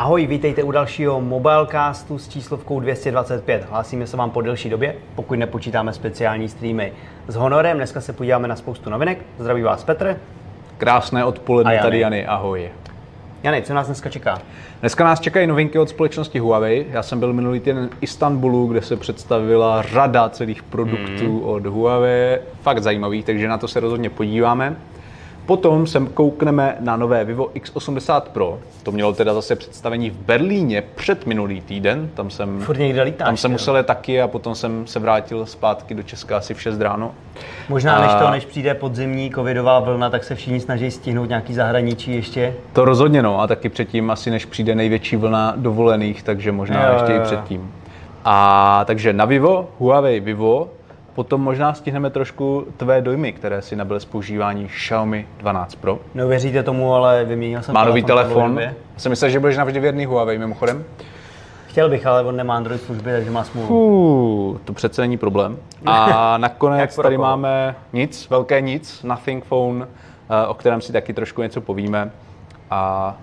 Ahoj, vítejte u dalšího Mobilecastu s číslovkou 225. Hlásíme se vám po delší době, pokud nepočítáme speciální streamy s honorem. Dneska se podíváme na spoustu novinek. Zdraví vás Petr. Krásné odpoledne, Jany. tady Jany, ahoj. Jany, co nás dneska čeká? Dneska nás čekají novinky od společnosti Huawei. Já jsem byl minulý týden v Istanbulu, kde se představila řada celých produktů Mhm. od Huawei. Fakt zajímavých, takže na to se rozhodně podíváme. Potom sem koukneme na nové Vivo X80 Pro. To mělo teda zase představení v Berlíně před minulý týden. Tam jsem, Furt někde lítáš, tam jsem musel jet taky a potom jsem se vrátil zpátky do Česka asi v 6 ráno. Možná než A- to, než přijde podzimní covidová vlna, tak se všichni snaží stihnout nějaký zahraničí ještě. To rozhodně no, a taky předtím asi než přijde největší vlna dovolených, takže možná Jo, ještě jo, i jo. předtím. A takže na Vivo, Huawei Vivo, potom možná stihneme trošku tvé dojmy, které si nabyl z používání Xiaomi 12 Pro. No věříte tomu, ale vyměnil jsem Má nový telefon. Já jsem myslel, že budeš navždy věrný Huawei mimochodem. Chtěl bych, ale on nemá Android služby, takže má smůlu. To přece není problém. A nakonec tady máme nic, velké nic, Nothing Phone, eh, o kterém si taky trošku něco povíme. A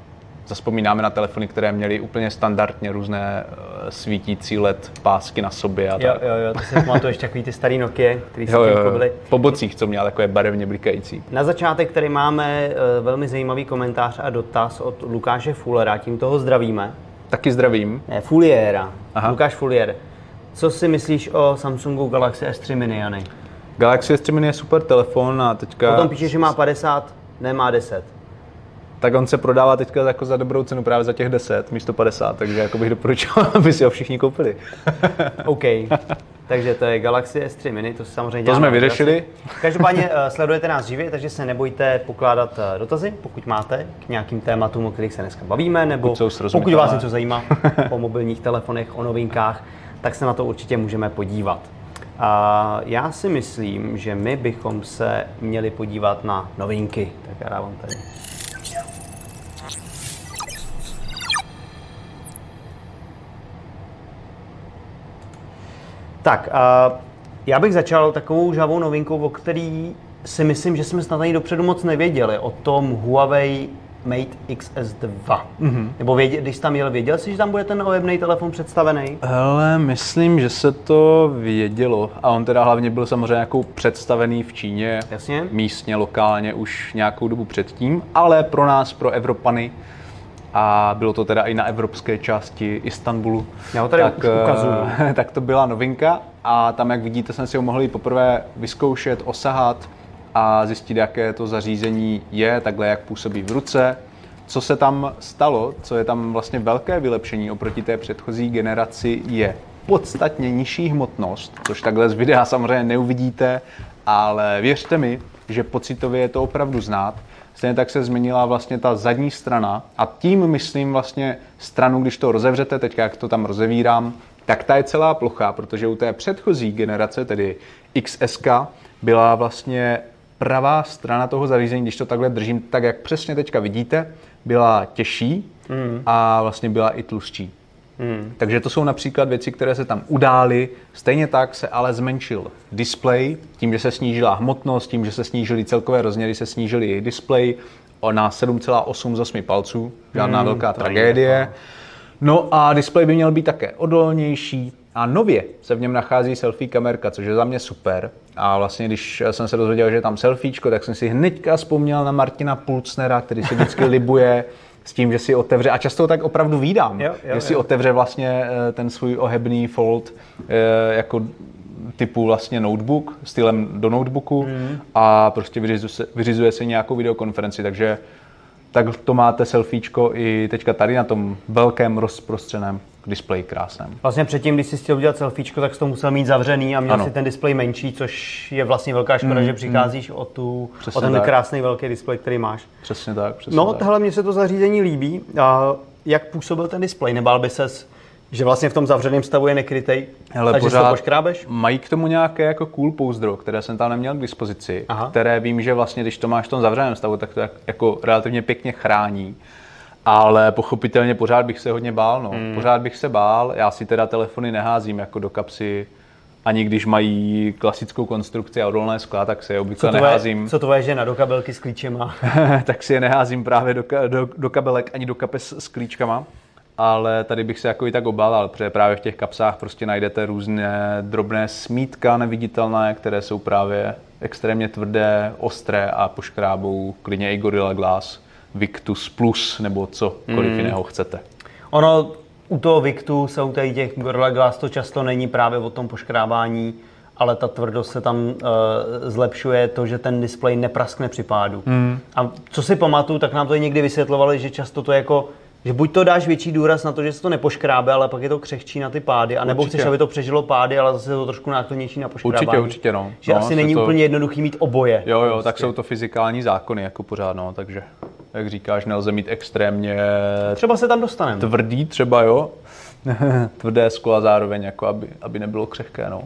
zaspomínáme na telefony, které měly úplně standardně různé eh, svítící LED pásky na sobě a Jo, tak. jo, jo, to si pamatuju ještě takový ty starý Nokia, který si Jo, jo, jo. byly. Po bocích, co měla takové barevně blikající. Na začátek tady máme eh, velmi zajímavý komentář a dotaz od Lukáše Fullera, tím toho zdravíme. Taky zdravím. Ne, Fulliera. Aha. Lukáš Fullier. Co si myslíš o Samsungu Galaxy S3 Mini, Jany? Galaxy S3 Mini je super telefon a teďka... Potom píše, že má 50, nemá 10. Tak on se prodává teďka jako za dobrou cenu právě za těch 10 místo 50, takže jako bych doporučoval, aby si ho všichni koupili. OK. Takže to je Galaxy S3 Mini, to samozřejmě To děláme jsme legraci. vyřešili. Každopádně eh, sledujete nás živě, takže se nebojte pokládat eh, dotazy, pokud máte k nějakým tématům, o kterých se dneska bavíme, nebo Pokud pokud vás něco zajímá o mobilních telefonech, o novinkách, tak se na to určitě můžeme podívat. A já si myslím, že my bychom se měli podívat na novinky. Tak já dávám tady. Tak, a já bych začal takovou žavou novinkou, o který si myslím, že jsme snad ani dopředu moc nevěděli, o tom Huawei Mate XS2. Mm-hmm. Nebo věděl, když tam jel, věděl jsi, že tam bude ten ojebný telefon představený? Hele, myslím, že se to vědělo. A on teda hlavně byl samozřejmě jako představený v Číně. Jasně. Místně, lokálně už nějakou dobu předtím. Ale pro nás, pro Evropany, a bylo to teda i na evropské části Istanbulu. Já ho tady už eh, ukazuju. tak to byla novinka a tam, jak vidíte, jsem si ho mohl i poprvé vyzkoušet, osahat a zjistit, jaké to zařízení je, takhle jak působí v ruce. Co se tam stalo, co je tam vlastně velké vylepšení oproti té předchozí generaci, je podstatně nižší hmotnost, což takhle z videa samozřejmě neuvidíte, ale věřte mi, že pocitově je to opravdu znát. Stejně tak se změnila vlastně ta zadní strana a tím myslím vlastně stranu, když to rozevřete, teď jak to tam rozevírám, tak ta je celá plochá, protože u té předchozí generace, tedy XSK, byla vlastně pravá strana toho zařízení, když to takhle držím, tak jak přesně teďka vidíte, byla těžší a vlastně byla i tlustší. Hmm. Takže to jsou například věci, které se tam udály. Stejně tak se ale zmenšil displej, tím, že se snížila hmotnost, tím, že se snížily celkové rozměry, se snížily i displej o na 7,8 z 8 palců. Žádná velká to není tragédie. No a displej by měl být také odolnější. A nově se v něm nachází selfie kamerka, což je za mě super. A vlastně, když jsem se dozvěděl, že je tam selfiečko, tak jsem si hnedka vzpomněl na Martina Pulcnera, který se vždycky libuje s tím, že si otevře, a často to tak opravdu vídám, Jo, jo, že si jo. otevře vlastně eh, ten svůj ohebný fold eh, jako typu vlastně notebook, stylem do notebooku Mhm. a prostě vyřizuje se, vyřizuje se nějakou videokonferenci, takže tak to máte selfiečko i teďka tady na tom velkém rozprostřeném displeji krásném. Vlastně předtím, když jsi chtěl udělat selfiečko, tak jsi to musel mít zavřený a měl Ano. si ten displej menší, což je vlastně velká škoda, že přicházíš o, tu, Přesně o ten tak. krásný velký displej, který máš. Přesně tak, přesně No, tohle mně se to zařízení líbí. A jak působil ten displej? Nebál by ses, že vlastně v tom zavřeném stavu je nekrytej Hele, a že si to pořád poškrábeš? mají k tomu nějaké jako cool pouzdro, které jsem tam neměl k dispozici, Aha. které vím, že vlastně, když to máš v tom zavřeném stavu, tak to jak- jako relativně pěkně chrání. Ale pochopitelně pořád bych se hodně bál, no. Hmm. Pořád bych se bál. Já si teda telefony neházím jako do kapsy, ani když mají klasickou konstrukci a odolné skla, tak si je Co obvykle tvoje, neházím. co tvoje žena do kabelky s klíčema? tak si je neházím právě do, do, do kabelek ani do kapes s klíčkama. ale tady bych se jako i tak obával, protože právě v těch kapsách prostě najdete různé drobné smítka neviditelné, které jsou právě extrémně tvrdé, ostré a poškrábou klidně i Gorilla Glass, Victus Plus nebo cokoliv mm. jiného chcete. Ono u toho Victu se u těch Gorilla Glass to často není právě o tom poškrábání, ale ta tvrdost se tam uh, zlepšuje to, že ten displej nepraskne při pádu. Mm. A co si pamatuju, tak nám to někdy vysvětlovali, že často to jako že buď to dáš větší důraz na to, že se to nepoškrábe, ale pak je to křehčí na ty pády, anebo určitě. chceš, aby to přežilo pády, ale zase je to trošku náklonější na poškrábání. Určitě, určitě, no. Že no, asi není to... úplně jednoduchý mít oboje. Jo, jo, prostě. tak jsou to fyzikální zákony jako pořád, no, takže jak říkáš, nelze mít extrémně... Třeba se tam dostaneme. Tvrdý třeba, jo. Tvrdé sklo a zároveň, jako aby, aby nebylo křehké, no.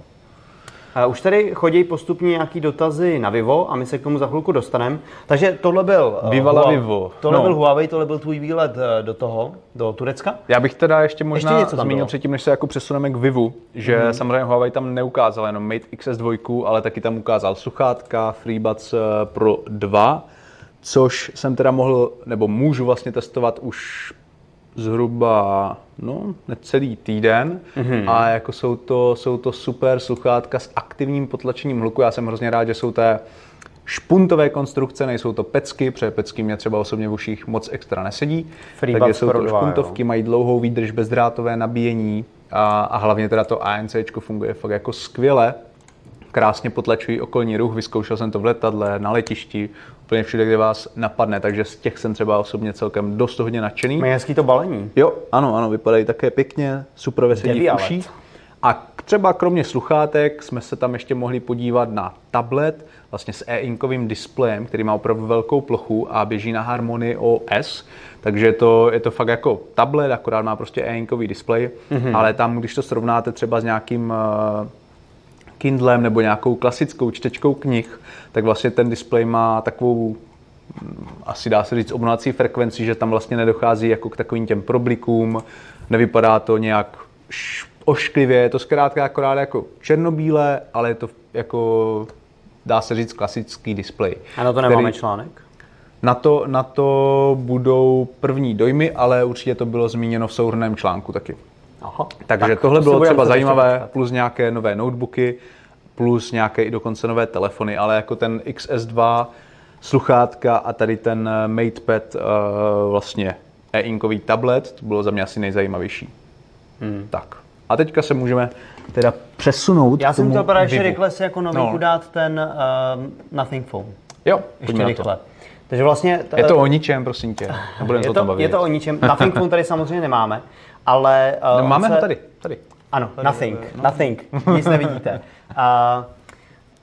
Už tady chodí postupně nějaký dotazy na Vivo a my se k tomu za chvilku dostaneme. Takže tohle byl eh, Vivala Huawei, Vivo. Tohle no. byl Huawei, tohle byl tvůj výlet eh, do toho, do Turecka. Já bych teda ještě možná ještě něco zmínil bylo. předtím, než se jako přesuneme k Vivu, že hmm. samozřejmě Huawei tam neukázal jenom Mate XS2, ale taky tam ukázal sluchátka FreeBuds eh, Pro 2, což jsem teda mohl, nebo můžu vlastně testovat už zhruba no, necelý týden mm-hmm. a jako jsou to, jsou to super sluchátka s aktivním potlačením hluku. Já jsem hrozně rád, že jsou té špuntové konstrukce, nejsou to pecky, protože pecky mě třeba osobně v uších moc extra nesedí. Free takže jsou to špuntovky, jo. mají dlouhou výdrž, bezdrátové nabíjení a, a hlavně teda to ANC funguje fakt jako skvěle krásně potlačují okolní ruch, vyzkoušel jsem to v letadle, na letišti, úplně všude, kde vás napadne, takže z těch jsem třeba osobně celkem dost hodně nadšený. Mají hezký to balení. Jo, ano, ano, vypadají také pěkně, super veselí v uších. A třeba kromě sluchátek jsme se tam ještě mohli podívat na tablet, vlastně s e-inkovým displejem, který má opravdu velkou plochu a běží na Harmony OS. Takže je to, je to fakt jako tablet, akorát má prostě e-inkový displej, mm-hmm. ale tam, když to srovnáte třeba s nějakým uh, Kindlem nebo nějakou klasickou čtečkou knih, tak vlastně ten displej má takovou asi dá se říct obnovací frekvenci, že tam vlastně nedochází jako k takovým těm problikům, nevypadá to nějak ošklivě, je to zkrátka akorát jako černobílé, ale je to jako, dá se říct, klasický displej. A na to nemáme který... článek? Na to, na to budou první dojmy, ale určitě to bylo zmíněno v souhrném článku taky. Aha. Takže tak tohle to bylo třeba zajímavé, plus nějaké nové notebooky, plus nějaké i dokonce nové telefony, ale jako ten XS2 sluchátka a tady ten eh, MatePad uh, vlastně e-inkový tablet, to bylo za mě asi nejzajímavější. Hmm. Tak. A teďka se můžeme teda přesunout Já jsem chtěl právě ještě rychle si jako novinku no. dát ten uh, Nothing Phone. Jo, ještě rychle. To. Takže vlastně... T- je to o ničem, prosím tě. je, to, je to o ničem. Nothing Phone tady samozřejmě nemáme, ale... Uh, no, máme se... ho tady, tady. Ano, tady, nothing, no. nothing, nic nevidíte. Uh,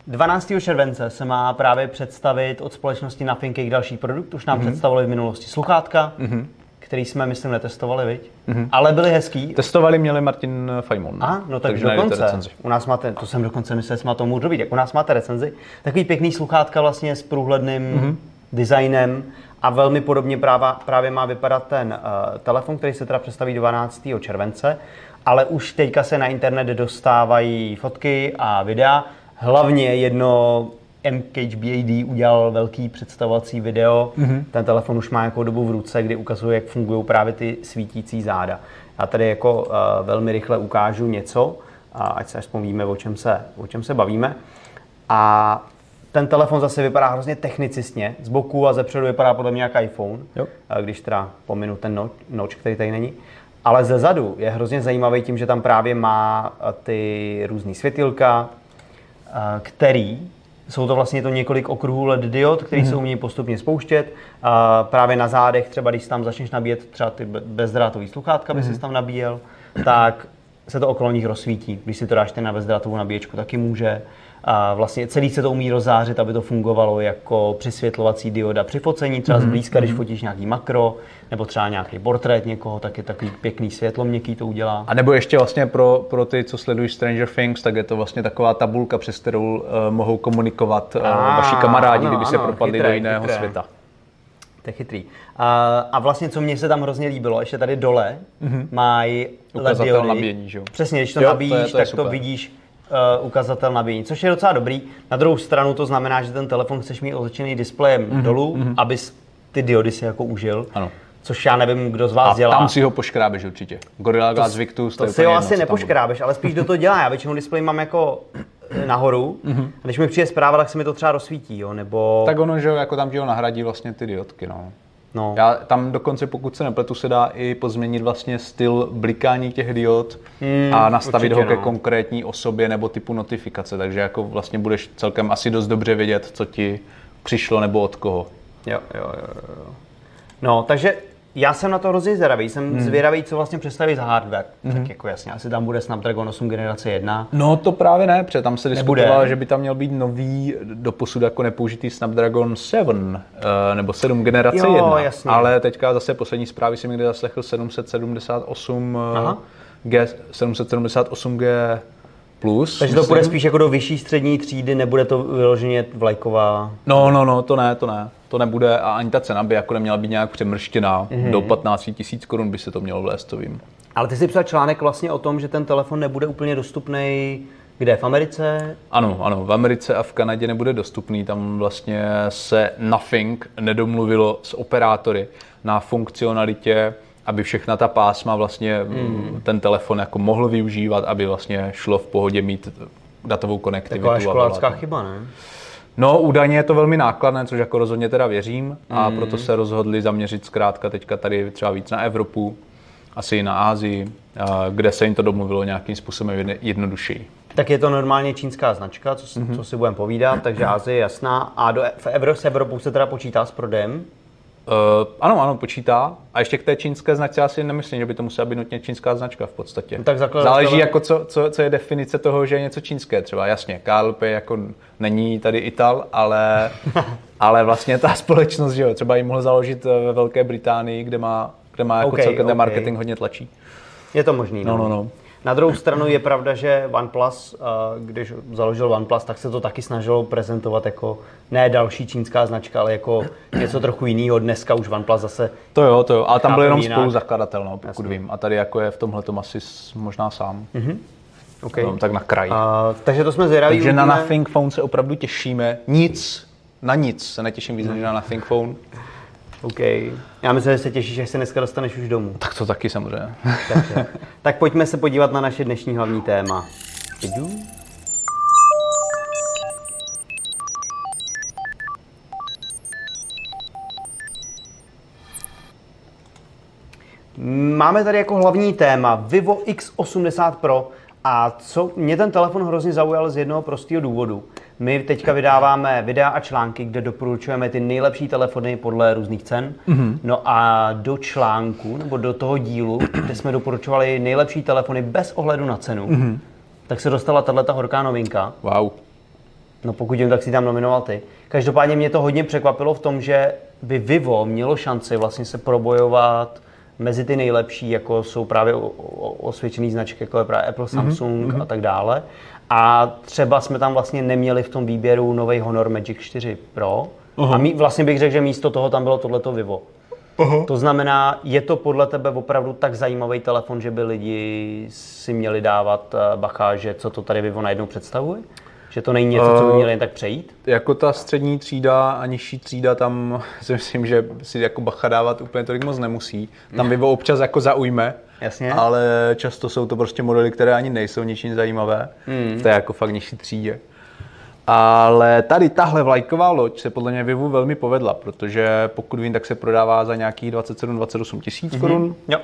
12. července se má právě představit od společnosti Nothing jejich další produkt. Už nám mm-hmm. představili v minulosti sluchátka, mm-hmm. který jsme, myslím, netestovali, viď? Mm-hmm. Ale byli hezký. Testovali měli Martin Fajmon. A, no tak dokonce. U nás máte, to jsem dokonce myslel, že jsme to můžu být. Jak u nás máte recenzi. Takový pěkný sluchátka vlastně s průhledným mm-hmm. Designem a velmi podobně právě, právě má vypadat ten uh, telefon, který se teda představí 12. července, ale už teďka se na internet dostávají fotky a videa. Hlavně jedno MKHBAD udělal velký představovací video. Mm-hmm. Ten telefon už má nějakou dobu v ruce, kdy ukazuje, jak fungují právě ty svítící záda. Já tady jako uh, velmi rychle ukážu něco, a ať se aspoň víme, o čem se, o čem se bavíme. A ten telefon zase vypadá hrozně technicistně. Z boku a ze předu vypadá podle mě jak iPhone, jo. když teda pominu ten noč, který tady není. Ale ze zadu je hrozně zajímavý tím, že tam právě má ty různé světilka, který jsou to vlastně to několik okruhů LED diod, který mm-hmm. se umí postupně spouštět. A právě na zádech, třeba když tam začneš nabíjet třeba ty bezdrátový sluchátka, by mm-hmm. si tam nabíjel, tak se to okolo nich rozsvítí. Když si to dáš na bezdrátovou nabíječku, taky může. A vlastně celý se to umí rozzářit, aby to fungovalo jako přisvětlovací dioda při focení, třeba mm-hmm. zblízka, když mhm. fotíš nějaký makro, nebo třeba nějaký portrét někoho, tak je takový pěkný světlo měkký to udělá. A nebo ještě vlastně pro, pro ty, co sledují Stranger Things, tak je to vlastně taková tabulka, přes kterou uh, mohou komunikovat uh, vaši kamarádi, ano, kdyby ano, se propadli chytré, do jiného chytré. světa. To je chytrý. A, a vlastně, co mně se tam hrozně líbilo, ještě tady dole mm-hmm. mají LED nabíjení, že jo? Přesně, když to jo, nabíjíš, to je, to je tak super. to vidíš uh, ukazatel nabíjení, což je docela dobrý. Na druhou stranu to znamená, že ten telefon chceš mít otočený displejem mm-hmm. dolů, mm-hmm. abys ty diody si jako užil. Ano což já nevím, kdo z vás A dělá. tam si ho poškrábeš určitě. Gorilla Glass Victus, to je si ho asi nepoškrábeš, ale spíš do toho dělá. Já většinou displej mám jako eh, nahoru Mhm. a když mi přijde zpráva, tak se mi to třeba rozsvítí, jo, nebo... Tak ono, že jo, jako tam ti ho nahradí vlastně ty diodky, no. No. Já tam dokonce, pokud se nepletu, se dá i pozměnit vlastně styl blikání těch diod Hmm, a nastavit ho ke no. konkrétní osobě nebo typu notifikace, takže jako vlastně budeš celkem asi dost dobře vědět, co ti přišlo nebo od koho. Jo, jo, jo, jo. No, takže já jsem na to hrozně zvědavý. Jsem hmm. zvědavý, co vlastně představí za hardware. Hmm. Tak jako jasně, asi tam bude Snapdragon 8 generace 1. No to právě ne, protože tam se Nebude. diskutovalo, že by tam měl být nový, doposud jako nepoužitý Snapdragon 7, eh, nebo 7 generace Jo, 1, jasně. ale teďka zase poslední zprávy jsem někde zaslechl 778 eh, Aha. G, 778G plus. Takže to myslím. bude spíš jako do vyšší střední třídy, nebude to vyloženě vlajková. No, no, no, to ne, to ne. To nebude a ani ta cena by jako neměla být nějak přemrštěná. Mhm. Mm-hmm. Do 15 tisíc korun by se to mělo vlézt, to vím. Ale ty jsi psal článek vlastně o tom, že ten telefon nebude úplně dostupný kde? V Americe? Ano, ano, v Americe a v Kanadě nebude dostupný. Tam vlastně se Nothing nedomluvilo s operátory na funkcionalitě, aby všechna ta pásma vlastně mm. ten telefon jako mohl využívat, aby vlastně šlo v pohodě mít datovou konektivitu. Taková školácká chyba, ne? No, údajně je to velmi nákladné, což jako rozhodně teda věřím a Mm. proto se rozhodli zaměřit zkrátka teďka tady třeba víc na Evropu, asi i na Ázii, kde se jim to domluvilo nějakým způsobem jednodušeji. Tak je to normálně čínská značka, co, mm-hmm. co si budeme povídat, takže Asie je jasná. A do, v Evro, s Evropou se teda počítá s prodejem. Uh, ano, ano, počítá. A ještě k té čínské značce asi nemyslím, že by to musela být nutně čínská značka v podstatě. No tak Záleží, jako co, co, co, je definice toho, že je něco čínské. Třeba jasně, KLP jako není tady Ital, ale, ale vlastně ta společnost, že jo, třeba ji mohl založit eh, ve Velké Británii, kde má, kde má jako OK, celkem ten OK. marketing hodně tlačí. Je to možný. No, no, no. Na druhou stranu je pravda, že OnePlus, eh, když založil OnePlus, tak se to taky snažilo prezentovat jako ne další čínská značka, ale jako něco trochu jiného. Dneska už OnePlus zase To jo, to jo, ale tam byl jenom jinak. spoluzakladatel, no, pokud Jasně. vím. A tady jako je v tomhle asi s- možná sám. Okay. No, tak na kraji. A, takže to jsme zvědaví. Takže na. Nothing Phone se opravdu těšíme. Nic, na nic se netěším víc než na Nothing Phone. OK. Já myslím, že se těšíš, až se dneska dostaneš už domů. Tak to taky samozřejmě. Takže. tak pojďme se podívat na naše dnešní hlavní téma. Jdu. Máme tady jako hlavní téma Vivo X80 Pro a co mě ten telefon hrozně zaujal z jednoho prostého důvodu. My teďka vydáváme videa a články, kde doporučujeme ty nejlepší telefony podle různých cen. Mm-hmm. No a do článku, nebo do toho dílu, kde jsme doporučovali nejlepší telefony bez ohledu na cenu, mm-hmm. tak se dostala tato horká novinka. Wow. No pokud jim, tak si tam nominoval ty. Každopádně mě to hodně překvapilo v tom, že by Vivo mělo šanci vlastně se probojovat mezi ty nejlepší, jako jsou právě osvědčený značky, jako je právě Apple, Samsung mm-hmm. a tak dále. A třeba jsme tam vlastně neměli v tom výběru nový Honor Magic 4 Pro. Uh-huh. A mí, vlastně bych řekl, že místo toho tam bylo tohleto Vivo. Uh-huh. To znamená, je to podle tebe opravdu tak zajímavý telefon, že by lidi si měli dávat eh, bacha, že co to tady Vivo najednou představuje? Že to není něco, co by měli jen tak přejít? Jako ta střední třída a nižší třída, tam si myslím, že si jako bacha dávat úplně tolik moc nemusí. Tam Vivo občas jako zaujme, Jasně. ale často jsou to prostě modely, které ani nejsou ničím zajímavé. Hmm. V té jako fakt nižší třídě. Ale tady tahle vlajková loď se podle mě Vivu velmi povedla, protože pokud vím, tak se prodává za nějakých 27-28 tisíc Mhm. korun. Jo.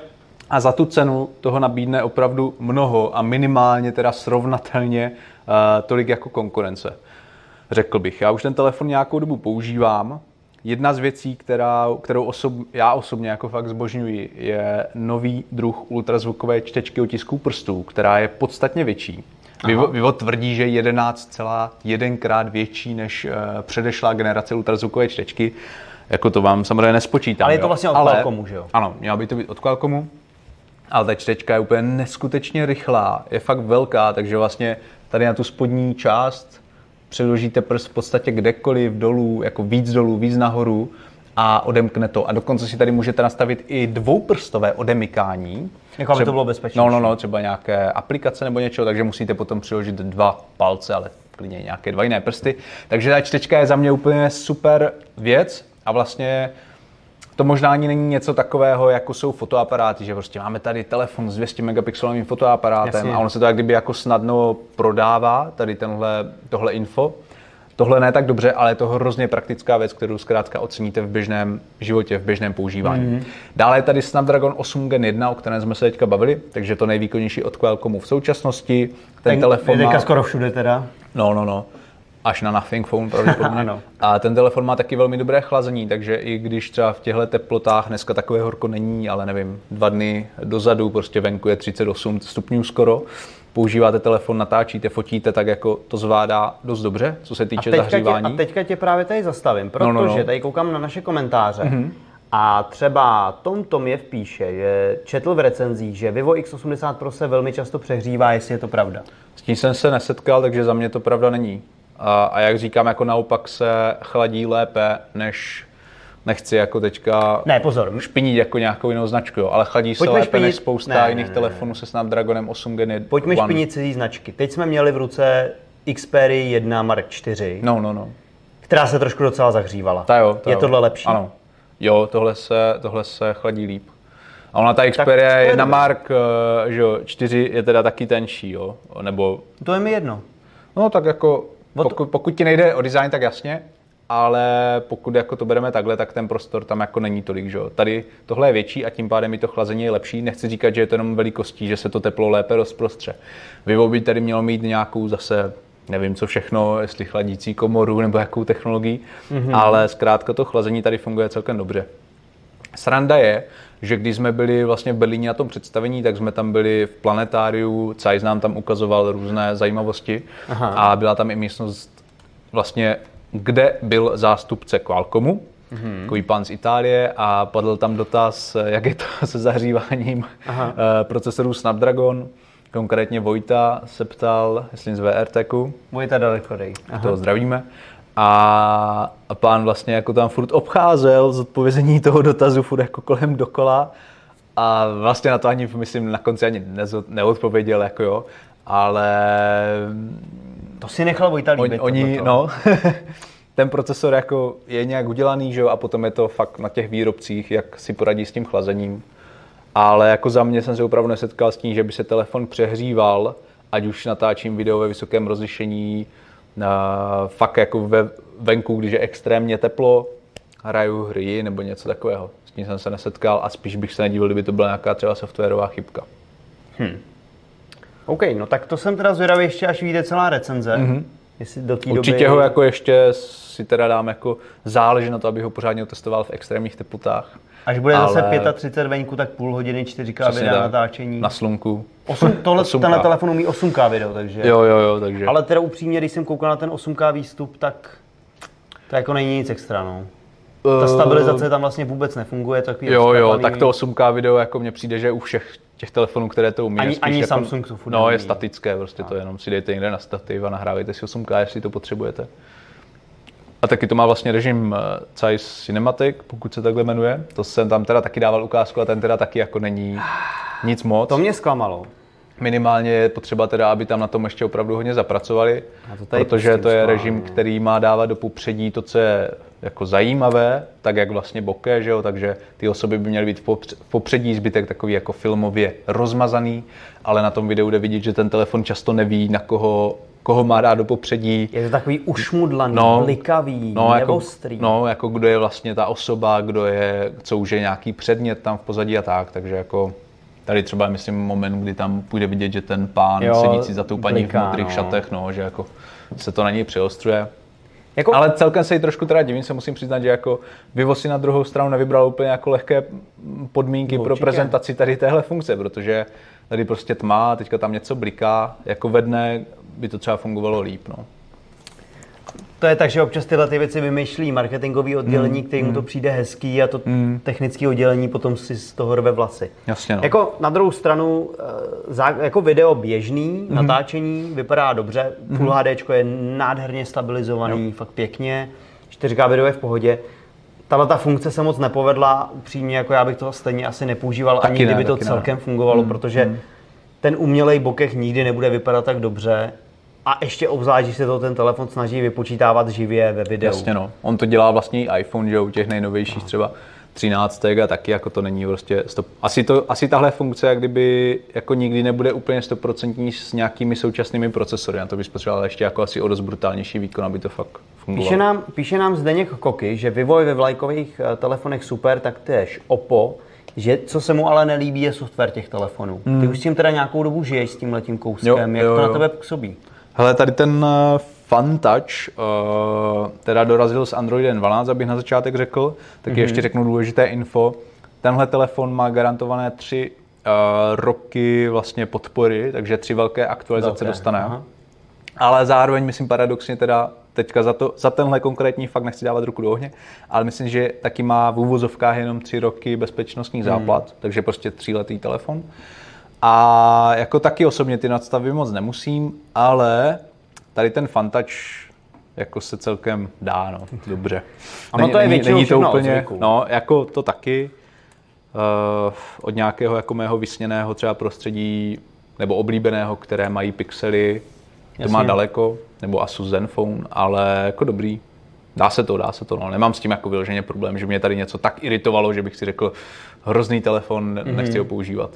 A za tu cenu toho nabídne opravdu mnoho a minimálně teda srovnatelně uh, tolik jako konkurence. Řekl bych. Já už ten telefon nějakou dobu používám. Jedna z věcí, která, kterou osob, já osobně jako fakt zbožňuji, je nový druh ultrazvukové čtečky otisků prstů, která je podstatně větší. Vivo, Vivo tvrdí, že je 11,1 krát větší než uh, předešlá generace ultrazvukové čtečky. Jako to vám samozřejmě nespočítám. Ale je to vlastně od Ale- Qualcommu, že jo? Ano, měla by to být od Qualcommu, ale ta čtečka je úplně neskutečně rychlá, je fakt velká, takže vlastně tady na tu spodní část přeložíte prst v podstatě kdekoliv dolů, jako víc dolů, víc nahoru a odemkne to. A dokonce si tady můžete nastavit i dvouprstové odemykání. Jako aby to bylo bezpečnější. No, no, no, třeba nějaké aplikace nebo něčeho, takže musíte potom přiložit dva palce, ale klidně nějaké dva jiné prsty. Takže ta čtečka je za mě úplně super věc a vlastně to možná ani není něco takového, jako jsou fotoaparáty, že prostě máme tady telefon s 200 megapixelovým fotoaparátem Jasně. a ono se to jak kdyby jako snadno prodává, tady tenhle, tohle info. Tohle ne tak dobře, ale je to hrozně praktická věc, kterou zkrátka oceníte v běžném životě, v běžném používání. Mm. Dále je tady Snapdragon 8 Gen 1, o kterém jsme se teďka bavili, takže to nejvýkonnější od Qualcommu v současnosti. Ten, Ten telefon je má... skoro všude teda. No, no, no. Až na Nothing Phone pravděpodobně. Ano. A ten telefon má taky velmi dobré chlazení, takže i když třeba v těchto teplotách dneska takové horko není, ale nevím, dva dny dozadu, prostě venku je 38 stupňů skoro, používáte telefon, natáčíte, fotíte, tak jako to zvládá dost dobře, co se A týče tě, zahřívání. a teďka tě právě tady zastavím, protože No, no, no. tady koukám na naše komentáře. Mm-hmm. A třeba Tom Tomjev píše, že četl v recenzích, že Vivo X80 Pro se velmi často přehřívá, jestli je to pravda. S tím jsem se nesetkal, takže za mě to pravda není. A, a jak říkám, jako naopak se chladí lépe, než nechci jako teďka Ne, pozor, špinit jako nějakou jinou značku, jo, ale chladí se Pojďme lépe špinit- než spousta Ne, ne, jiných ne, ne. telefonů se Snapdragonem 8 Gen 1. pojďme špinit cizí značky. Teď jsme měli v ruce Xperia 1 Mark 4, No, no, no. která se trošku docela zahřívala. Ta jo, ta je jo. tohle lepší? Ano. Jo, tohle se, tohle se chladí líp. A ona ta Xperia to je 1 dobré. Mark eh, že jo, 4 je teda taky tenší, jo? Nebo, To je mi jedno. no tak jako, pokud, pokud ti nejde o design, tak jasně, ale pokud jako to bereme takhle, tak ten prostor tam jako není tolik, že jo. Tady tohle je větší a tím pádem i to chlazení je lepší. Nechci říkat, že je to jenom velikostí, že se to teplo lépe rozprostře. Vivo by tady mělo mít nějakou zase nevím co všechno, jestli chladící komoru nebo jakou technologii, mm-hmm. ale zkrátka to chlazení tady funguje celkem dobře. Sranda je, že když jsme byli vlastně v Berlíně na tom představení, tak jsme tam byli v planetáriu, Cajs nám tam ukazoval různé zajímavosti Aha. a byla tam i místnost vlastně, kde byl zástupce Qualcommu, mm-hmm. takový pán z Itálie a padl tam dotaz, jak je to se zahříváním Aha. eh, procesorů Snapdragon. Konkrétně Vojta se ptal, jestli z VRTku, Můj ta daleko dej. toho zdravíme. A, a pán vlastně jako tam furt obcházel z odpovězení toho dotazu furt jako kolem dokola a vlastně na to ani, myslím, na konci ani neodpověděl, jako jo, ale To si nechal Vojta on, líbit. oni, tohleto. no, ten procesor jako je nějak udělaný, že jo, a potom je to fakt na těch výrobcích, jak si poradí s tím chlazením. Ale jako za mě jsem se opravdu nesetkal s tím, že by se telefon přehříval, ať už natáčím video ve vysokém rozlišení, fakt jako ve, venku, když je extrémně teplo, hraju hry nebo něco takového. S tím jsem se nesetkal a spíš bych se nedivil, kdyby to byla nějaká třeba softwarová chybka. OK, no tak to jsem teda zvědavý ještě, až vyjde celá recenze. Mm-hmm. Jestli do té Určitě doby... ho jako ještě si teda dám jako záleží na to, abych ho pořádně otestoval v extrémních teplotách. Až bude Ale- zase 35 venku, tak půl hodiny 4K Přesně videa tak. natáčení. Na slunku. Osm, tohle, 8K. tenhle telefon umí 8K video, takže... Jo, jo, jo, takže. Ale teda upřímně, když jsem koukal na ten 8K výstup, tak to jako není nic extra, no. Ta stabilizace tam vlastně vůbec nefunguje, takový Eh, Jo, jo, tak to 8K video jako mně přijde, že u všech těch telefonů, které to umí, Ani- spíš ani jako, Samsung to furt No, je statické, prostě to jenom si dejte někde na stativ a nahrávejte si 8K, jestli to potřebujete. A taky to má vlastně režim eh, Zeiss Cinematic, pokud se takhle jmenuje. To jsem tam teda taky dával ukázku a ten teda taky jako není nic moc. To mě zklamalo. Minimálně je potřeba teda, aby tam na tom ještě opravdu hodně zapracovali, to protože pustím to je režim, který má dávat do popředí to, co je jako zajímavé, tak jak vlastně bokeh, že jo? takže ty osoby by měly být v popředí, zbytek takový jako filmově rozmazaný, ale na tom videu jde vidět, že ten telefon často neví, na koho, koho má dát do popředí. Je to takový ušmudlaný, No, blikavý, No, jako, neostrý. no, jako kdo je vlastně ta osoba, kdo je, co už je nějaký předmět tam v pozadí a tak, takže jako tady třeba myslím moment, kdy tam půjde vidět, že ten pán Jo, sedící za tou paní bliká, v modrých no. šatech, no, že jako se to na něj přiostruje. Jako, Ale celkem se jí trošku teda divím, se musím přiznat, že jako Vivo si na druhou stranu nevybral úplně jako lehké podmínky pro Určitě. prezentaci tady téhle funkce, protože tady prostě tma, teďka tam něco bliká, jako ve dne by to třeba fungovalo líp, no. to je tak, že občas tyhle ty věci vymýšlí marketingový oddělení, Hmm, kterým to přijde hezký a to technické oddělení potom si z toho rve vlasy. Jasně, no. Jako na druhou stranu, eh, jako video běžný, Mhm. natáčení vypadá dobře, Full HD je nádherně stabilizovaný, fakt pěkně, 4K video je v pohodě. Tahle ta funkce se moc nepovedla, upřímně, jako já bych to stejně asi nepoužíval, Taky ani ne, kdyby to taky ne. celkem fungovalo, protože ten umělej bokeh nikdy nebude vypadat tak dobře a ještě obzvlášť, když se to ten telefon snaží vypočítávat živě ve videu. Jasně no. On to dělá vlastně i iPhone, že u těch nejnovějších třeba. 13 a taky jako to není prostě stop. Asi, to, asi tahle funkce jak kdyby jako nikdy nebude úplně 100% s nějakými současnými procesory. Na to bys potřeboval ještě jako asi o dost brutálnější výkon, aby to fakt fungovalo. Píše nám, píše nám Zdeněk Koky, že vývoj ve vlajkových eh, telefonech super, tak tež Oppo, že co se mu ale nelíbí je software těch telefonů. Hmm. Ty už s tím teda nějakou dobu žiješ s tím letím kouskem, Jo, jak jo, to na jo. tebe působí? Hele, tady ten eh, Fun Touch uh, teda dorazil s Androidem 12, abych na začátek řekl, tak mm-hmm. ještě řeknu důležité info. Tenhle telefon má garantované tři uh, roky vlastně podpory, takže tři velké aktualizace Velké, dostane. aha. Ale zároveň myslím paradoxně teda teďka za, to, za tenhle konkrétní fakt nechci dávat ruku do ohně, ale myslím, že taky má v úvozovkách jenom tři roky bezpečnostních záplat, takže prostě tříletý telefon. A jako taky osobně ty nadstavy moc nemusím, ale tady ten Fantouch jako se celkem dá, no, dobře. Ono to je většinou všechno o zvyku. no, jako to taky uh, od nějakého jako mého vysněného třeba prostředí nebo oblíbeného, které mají pixely, to Jasně. má daleko, nebo Asus Zenfone, ale jako dobrý. Dá se to, dá se to, no. Nemám s tím jako vyloženě problém, že mě tady něco tak iritovalo, že bych si řekl, hrozný telefon, Mhm. nechci ho používat.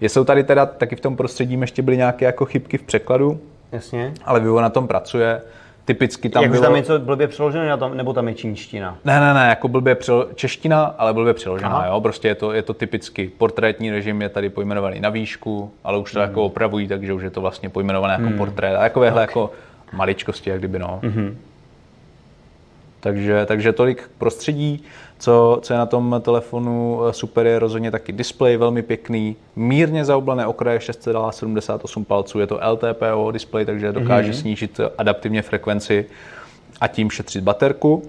Jsou tady teda taky v tom prostředí ještě byly nějaké jako chybky v překladu, Jasně. ale Vivo na tom pracuje. Typicky tam Jak bylo... tam něco blbě přeložené, na tom, nebo tam je čínština? Ne, ne, ne, jako blbě přelo... čeština, ale blbě přeložená, Aha. jo, prostě je to, je to typicky. Portrétní režim je tady pojmenovaný na výšku, ale už to Mhm. jako opravují, takže už je to vlastně pojmenované jako portrét. A takovéhle jako maličkosti, jak kdyby, no. Mhm. Takže, takže tolik prostředí. Co, co je na tom telefonu eh, super, je rozhodně taky displej, velmi pěkný, mírně zaoblené okraje 6,78 palců, je to LTPO displej, takže dokáže mm-hmm. snížit adaptivně frekvenci a tím šetřit baterku. Uh,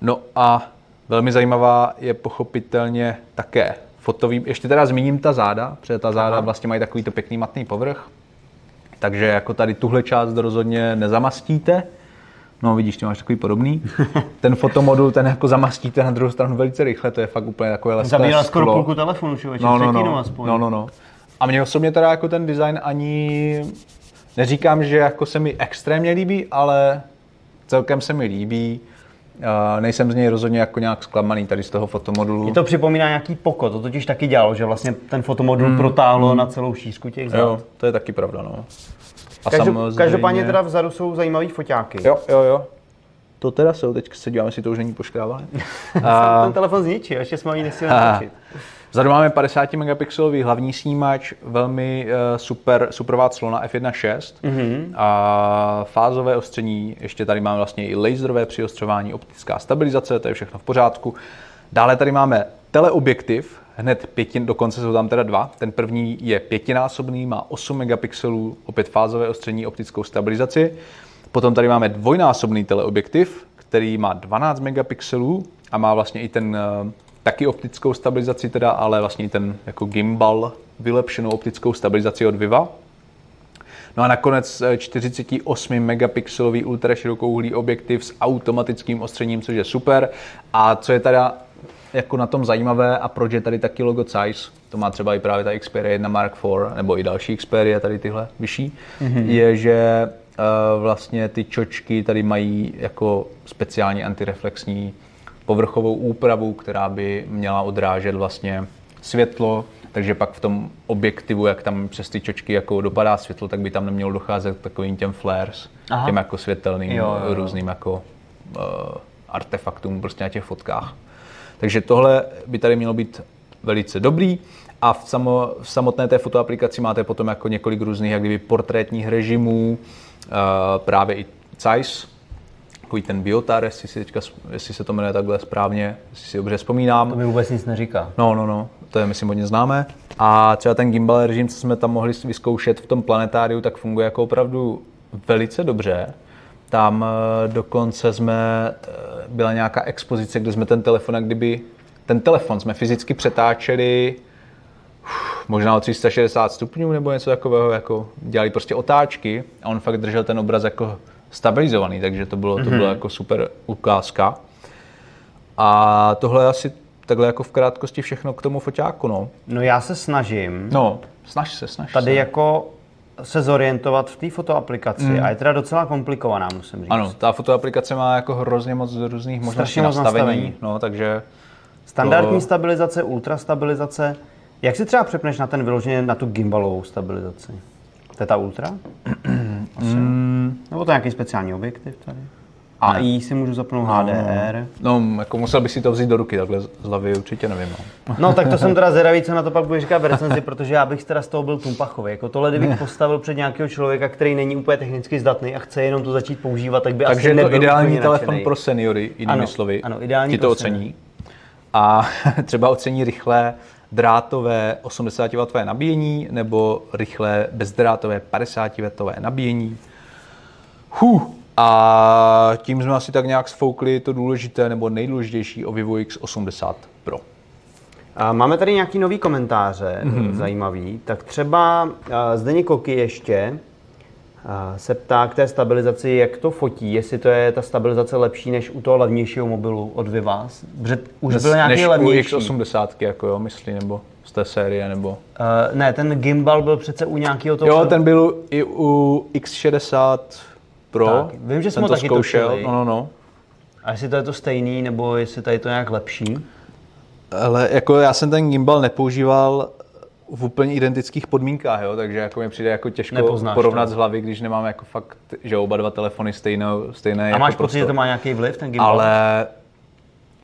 no a velmi zajímavá je pochopitelně také fotový, ještě teda zmíním ta záda, protože ta záda Aha. vlastně mají takovýto pěkný matný povrch, takže jako tady tuhle část rozhodně nezamastíte. No vidíš, ty máš takový podobný. Ten fotomodul, ten jako zamastíte na druhou stranu velice rychle, to je fakt úplně takové lesklé Zabírá skoro půlku telefonu, člověče, No, no, no, aspoň. no, no, no. A mě osobně teda jako ten design ani, neříkám, že jako se mi extrémně líbí, ale celkem se mi líbí. Uh, nejsem z něj rozhodně jako nějak zklamaný tady z toho fotomodulu. Mě to připomíná nějaký poko, to totiž taky dělalo, že vlastně ten fotomodul protáhlo na celou šířku těch zad. Jo, to je taky pravda, no. A Každop, Každopádně teda vzadu jsou zajímavý foťáky. Jo, jo, jo. To teda jsou, teď se dívám, jestli to už není poškrávané. A... Ten telefon zničil, ještě jsme ho ani nestihli natočit. Vzadu máme 50 megapixelový hlavní snímač, velmi uh, super, superová clona f1.6 mm-hmm. a fázové ostření, ještě tady máme vlastně i laserové přiostřování, optická stabilizace, to je všechno v pořádku. Dále tady máme teleobjektiv, hned pětin, dokonce jsou tam teda dva. Ten první je pětinásobný, má 8 megapixelů, opět fázové ostření, optickou stabilizaci. Potom tady máme dvojnásobný teleobjektiv, který má 12 megapixelů a má vlastně i ten eh, taky optickou stabilizaci teda, ale vlastně i ten jako gimbal, vylepšenou optickou stabilizaci od Viva. No a nakonec eh, 48 megapixelový ultraširokouhlý objektiv s automatickým ostřením, což je super. A co je teda jako na tom zajímavé a proč je tady taky logo Zeiss, to má třeba i právě ta Xperia 1 Mark IV, nebo i další Xperia, tady tyhle vyšší, mm-hmm. je, že uh, vlastně ty čočky tady mají jako speciální antireflexní povrchovou úpravu, která by měla odrážet vlastně světlo, takže pak v tom objektivu, jak tam přes ty čočky jako dopadá světlo, tak by tam nemělo docházet k takovým těm flares, Aha. těm jako světelným, Jo, jo, jo. různým jako uh, artefaktům prostě na těch fotkách. Takže tohle by tady mělo být velice dobrý. A v, samo, v samotné té fotoaplikaci máte potom jako několik různých jak kdyby portrétních režimů, uh, právě i Zeiss, takový ten biotar, jestli, si teďka, jestli se to jmenuje takhle správně, jestli si dobře vzpomínám. To mi vůbec nic neříká. No, no, no, to je myslím hodně známé. A třeba ten gimbal režim, co jsme tam mohli vyzkoušet v tom planetáriu, tak funguje jako opravdu velice dobře. Tam eh, dokonce jsme, eh, byla nějaká expozice, kde jsme ten telefon, jak kdyby, ten telefon jsme fyzicky přetáčeli možná o 360 stupňů nebo něco takového, jako dělali prostě otáčky a on fakt držel ten obraz jako stabilizovaný, takže to bylo, to bylo jako super ukázka. A tohle je asi takhle jako v krátkosti všechno k tomu foťáku, no. No já se snažím. No, snaž se, snaž Tady se. jako se zorientovat v té fotoaplikaci mm. a je teda docela komplikovaná, musím říct. Ano, ta fotoaplikace má jako hrozně moc různých možností moc nastavení, nastavení. no, takže Standardní to- stabilizace, ultrastabilizace. Jak si třeba přepneš na ten vyloženě na tu gimbalovou stabilizaci? To je ta ultra? Asi. Mm. Nebo to je nějaký speciální objektiv tady? AI si můžu zapnout HDR. no, jako musel bych si to vzít do ruky, takhle z hlavy určitě nevím. No. No tak to jsem teda zvědavý, co na to pak bude říkat v recenzi, protože já bych teda z toho byl tumpachový. Jako tohle, kdybych postavil před nějakého člověka, který není úplně technicky zdatný a chce jenom to začít používat, tak by Takže asi je to nebyl ideální telefon nadšenej. pro seniory, jinými Ano, slovy. ano, ideální Ti to ocení. A třeba ocení rychlé drátové 80W nabíjení nebo rychlé bezdrátové 50W nabíjení. Huh. A tím jsme asi tak nějak sfoukli to důležité nebo nejdůležitější o Vivo X80 Pro. A máme tady nějaký nový komentáře, Mhm. mm-hmm. zajímavý. Tak třeba uh, Zdeněk Koky ještě uh, se ptá k té stabilizaci, jak to fotí, jestli to je ta stabilizace lepší než u toho levnějšího mobilu od Viva. Protože už byl nějaký Než u levnější. X80, jako jo, myslí, nebo z té série, nebo... Uh, ne, ten gimbal byl přece u nějakého toho... Jo, ten byl i u X60 Pro. Tak, vím, že ho to taky zkoušel. točili. No, no, no. A jestli to je to stejný, nebo jestli tady to je nějak lepší. Ale jako já jsem ten gimbal nepoužíval v úplně identických podmínkách, jo, takže jako mi přijde jako těžko Nepoznáš porovnat to. z hlavy, když nemám jako fakt, že oba dva telefony stejnou, stejné A jako máš pocit, že to má nějaký vliv, ten gimbal? Ale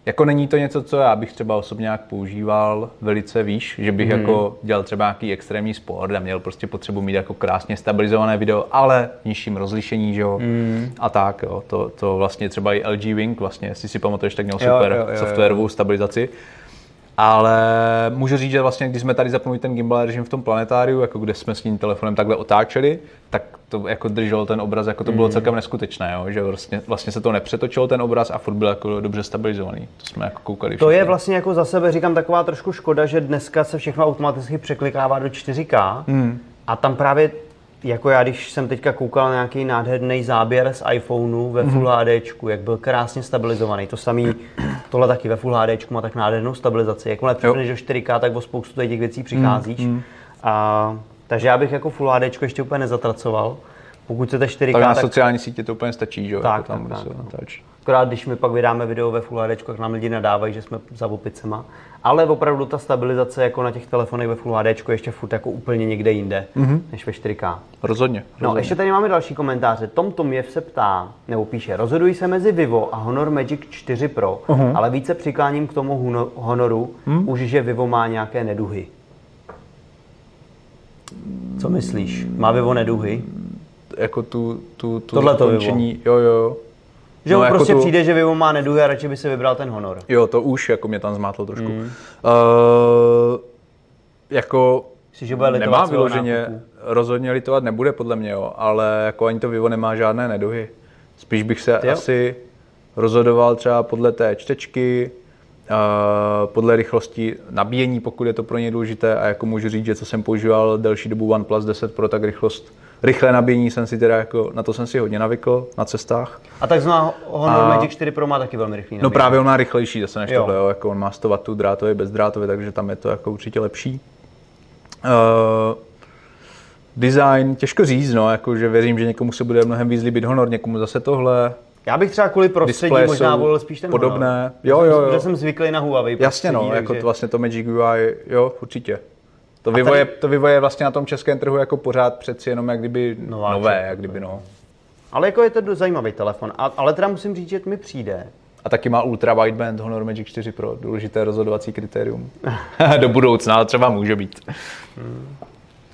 jako není to něco, co já bych třeba osobně nějak používal velice výš, že bych Mhm. jako dělal třeba nějaký extrémní sport a měl prostě potřebu mít jako krásně stabilizované video, ale v nižším rozlišení, že jo, Mhm. a tak, jo, to, to vlastně třeba i LG Wing, vlastně, jestli si pamatuješ, tak měl Jo, super jo, jo, jo. softwarovou stabilizaci. Ale můžu říct, že vlastně, když jsme tady zapnuli ten gimbal režim v tom planetáriu, jako kde jsme s tím telefonem takhle otáčeli, tak to jako drželo ten obraz, jako to Mm. bylo celkem neskutečné, jo? že vlastně, vlastně se to nepřetočilo ten obraz a furt byl jako dobře stabilizovaný. To jsme jako koukali. To je všichni. vlastně jako za sebe říkám taková trošku škoda, že dneska se všechno automaticky překlikává do 4K Hmm. a tam právě jako já, když jsem teďka koukal na nějaký nádherný záběr z iPhoneu ve Full HDčku, jak byl krásně stabilizovaný. To samý, tohle taky ve Full HDčku má tak nádhernou stabilizaci. Jakmile přepneš do 4K, tak o spoustu těch věcí přicházíš. A, takže já bych jako Full HDčko ještě úplně nezatracoval. Pokud chcete 4K, Tak na tak sociální sítě to úplně stačí, že jo? Tak, jako tam tak, se tak, no. Akorát když my pak vydáme video ve Full HD, tak nám lidi nadávají, že jsme za opicema. Ale opravdu ta stabilizace jako na těch telefonech ve Full HD je ještě furt jako úplně někde jinde, mm-hmm. než ve 4K. Rozhodně. No, rozhodně. ještě tady máme další komentáře. Tom Tomjev se ptá, nebo píše, rozhoduji se mezi Vivo a Honor Magic 4 Pro, uh-huh. ale více přikláním k tomu Honoru, hmm? už že Vivo má nějaké neduhy. Co myslíš? Má Vivo neduhy? Jako tu, tu, tu Tohle to zakončení, jo, jo, jo. Že No, mu jako prostě tu- přijde, že Vivo má neduhy a radši by si vybral ten Honor. Jo, to už jako mě tam zmátlo trošku. Mm. Uh, jako Myslíš, že bude nemá vyloženě, nákupu? rozhodně litovat nebude podle mě, jo, ale jako ani to Vivo nemá žádné neduhy. Spíš bych se Jo. asi rozhodoval třeba podle té čtečky, uh, podle rychlosti nabíjení, pokud je to pro ně důležité a jako můžu říct, že co jsem používal delší dobu OnePlus 10 Pro, tak rychlost rychlé nabíjení jsem si teda jako, na to jsem si hodně navykl na cestách. A tak zná Honor A- Magic 4 Pro má taky velmi rychlý No nabíjení. právě on má rychlejší zase než Jo. tohle, jo. Jako on má 100 W drátový, bezdrátový, takže tam je to jako určitě lepší. Uh, design, těžko říct, no, jako, že věřím, že někomu se bude mnohem víc líbit Honor, někomu zase tohle. Já bych třeba kvůli prostředí možná volil spíš ten podobné. Honor. Jo, jo, jo. Protože jsem zvyklý na Huawei Jasně, no, jako takže- to, vlastně to Magic UI, jo, určitě. To Vivo, tady- je, to Vivo je vlastně na tom českém trhu jako pořád přeci jenom jak kdyby Nováček. nové, jak kdyby no. Ale jako je to zajímavý telefon. A, ale teda musím říct, že mi přijde. A taky má ultra wideband Honor Magic 4 Pro, důležité rozhodovací kritérium. Do budoucna, ale třeba může být.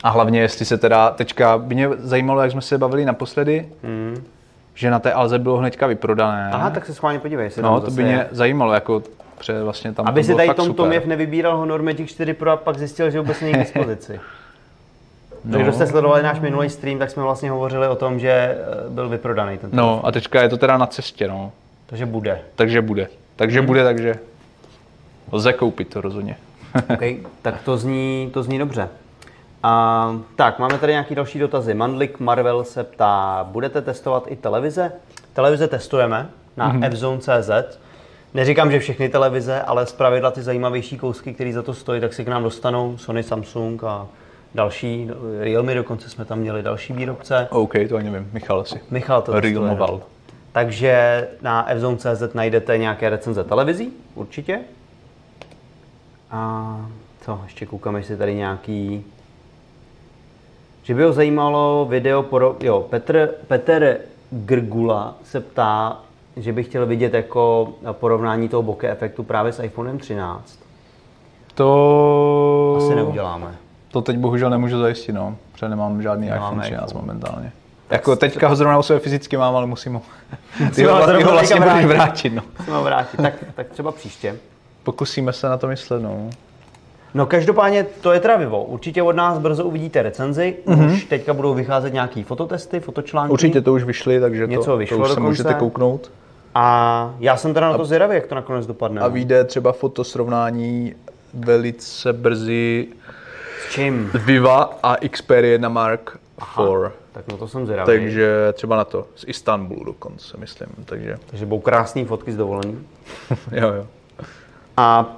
A hlavně, jestli se teda, teďka by mě zajímalo, jak jsme se bavili naposledy, že na té Alze bylo hnedka vyprodané. Aha, tak se schválně podívej, jestli tam no, to zase by je. mě zajímalo, jako pře, vlastně tam Aby to si tady Tom super. Tomjev nevybíral Honor Magic 4 Pro a pak zjistil, že vůbec není k dispozici. No. Kdo jste sledovali náš minulý stream, tak jsme vlastně hovořili o tom, že eh, byl vyprodaný ten telefon. No a teďka je to teda na cestě, no. Takže bude. Takže bude. Takže bude, takže lze koupit to rozhodně. Okay, tak to zní, to zní dobře. A, tak, máme tady nějaký další dotazy. Mandlik Marvel se ptá, budete testovat i televize? Televize testujeme na mm-hmm. fzone.cz. Neříkám, že všechny televize, ale z pravidla ty zajímavější kousky, které za to stojí, tak si k nám dostanou Sony, Samsung a další, Realme dokonce jsme tam měli další výrobce. OK, to ani nevím, Michal asi. Michal to Real. Mobile. Takže na fzone.cz najdete nějaké recenze televizí, určitě. A co, ještě koukám, jestli tady nějaký... Že by ho zajímalo video, poro... jo, Petr, Petr Grgula se ptá, že by chtěl vidět jako porovnání toho bokeh efektu právě s iPhonem 13. To... Asi neuděláme. To teď bohužel nemůžu zajistit, no. Protože nemám žádný Nemáme iPhone 13 iPhone. momentálně. Jako teďka ho zrovna u sebe fyzicky mám, ale musím ho. Ty ho zrovna ho vlastně vrátit. vrátit, no. Musím ho vrátit. Tak, tak třeba příště. Pokusíme se na to myslet, no. No každopádně to je teda Vivo. Určitě od nás brzo uvidíte recenzi. Mm-hmm. Už teďka budou vycházet nějaký fototesty, fotočlánky. Určitě to už vyšly, takže Něco to, vyšlo to už se dokonce. můžete kouknout. A já jsem teda na to zvědavý, jak to nakonec dopadne. A no. vyjde třeba fotosrovnání velice brzy S čím? Viva a Xperia na Mark IV. Tak no to jsem zvědavý. Takže třeba na to, z Istanbulu dokonce, myslím. Takže Takže budou krásné fotky z dovolený. jo, jo. A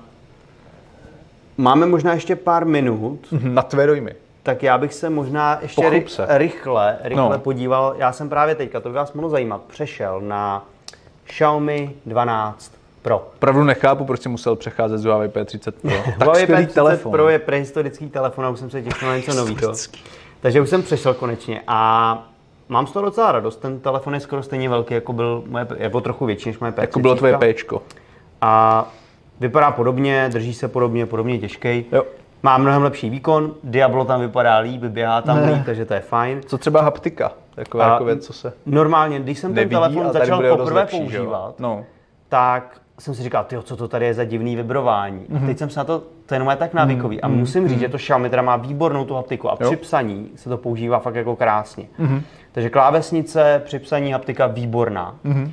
máme možná ještě pár minut, Na tvé dojmy. tak já bych se možná ještě ry- se. rychle, rychle No. podíval. Já jsem právě teďka, to by vás mohlo zajímat, přešel na Xiaomi 12 Pro. Pravdu nechápu, proč jsi musel přecházet z Huawei P30 Pro. tak Huawei skvělý P30 telefon. Pro je prehistorický telefon a už jsem se těšil na něco nového. Takže už jsem přešel konečně a mám z toho docela radost. Ten telefon je skoro stejně velký, jako byl moje, nebo trochu větší než moje P30. Jako bylo tvoje Pčko. A vypadá podobně, drží se podobně, podobně těžký. Jo. Má mnohem lepší výkon, Diablo tam vypadá líp, běhá tam Ne. líp, takže to je fajn. Co třeba haptika? Taková A jako věc, co se Normálně, když jsem ten nevidí telefon a tady začal poprvé lepší, používat, No. tak jsem si říkal, tyjo, co to tady je za divný vibrování. Mhm. A teď jsem se na to, to jenom je tak návykový. A musím říct, že to Xiaomi teda má výbornou tu haptiku a Jo. při psaní se to používá fakt jako krásně. Mhm. Takže klávesnice, při psaní haptika výborná. Mhm. Uh,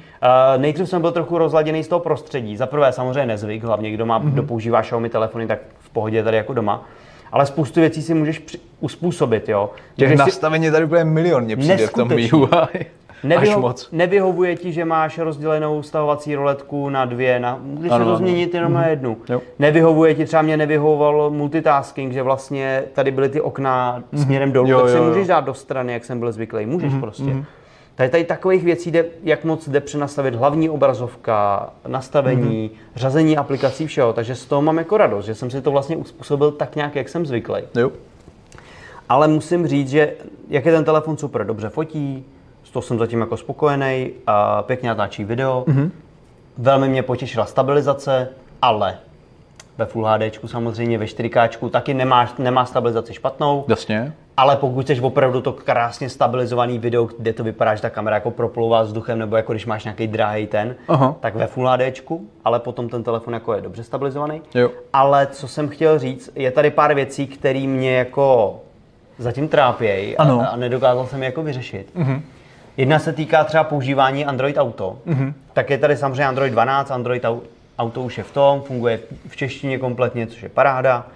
nejdřív jsem byl trochu rozladěný z toho prostředí. Za prvé samozřejmě nezvyk, hlavně kdo, má, Mhm. kdo používá Xiaomi telefony, tak v pohodě tady jako doma. Ale spoustu věcí si můžeš při- uspůsobit, jo. Těch Můžeš si- nastavení tady bude milion, mně přijde v tom Neskutečný. UI. Až Nevyho- moc. Nevyhovuje ti, že máš rozdělenou stahovací roletku na dvě, na, můžeš Ano, to ano. změnit jenom na jednu. Jo. Nevyhovuje ti, třeba mě nevyhovoval multitasking, že vlastně tady byly ty okna směrem dolů, Mhm. Jo, tak jo. můžeš dát do strany, jak jsem byl zvyklý. Můžeš prostě. Tady, tady takových věcí jde, jak moc jde přenastavit hlavní obrazovka, nastavení, řazení aplikací, všeho. Takže z toho mám jako radost, že jsem si to vlastně uspůsobil tak nějak, jak jsem zvyklý. Jo. Ale musím říct, že jak je ten telefon super, dobře fotí, z toho jsem zatím jako spokojený, a pěkně natáčí video, mm-hmm. velmi mě potěšila stabilizace, ale ve Full HD samozřejmě, ve 4K taky nemá, nemá stabilizaci špatnou, Jasně. ale pokud chceš opravdu to krásně stabilizovaný video, kde to vypadá, že ta kamera jako proplouvá vzduchem, nebo jako když máš nějaký drahý ten, Aha. tak ve Full HD, ale potom ten telefon jako je dobře stabilizovaný. Jo. Ale co jsem chtěl říct, je tady pár věcí, které mě jako zatím trápějí a, a nedokázal jsem je jako vyřešit. Mm-hmm. Jedna se týká třeba používání Android Auto. Mm-hmm. Tak je tady samozřejmě Android 12, Android Au- Auto už je v tom, funguje v češtině kompletně, což je paráda.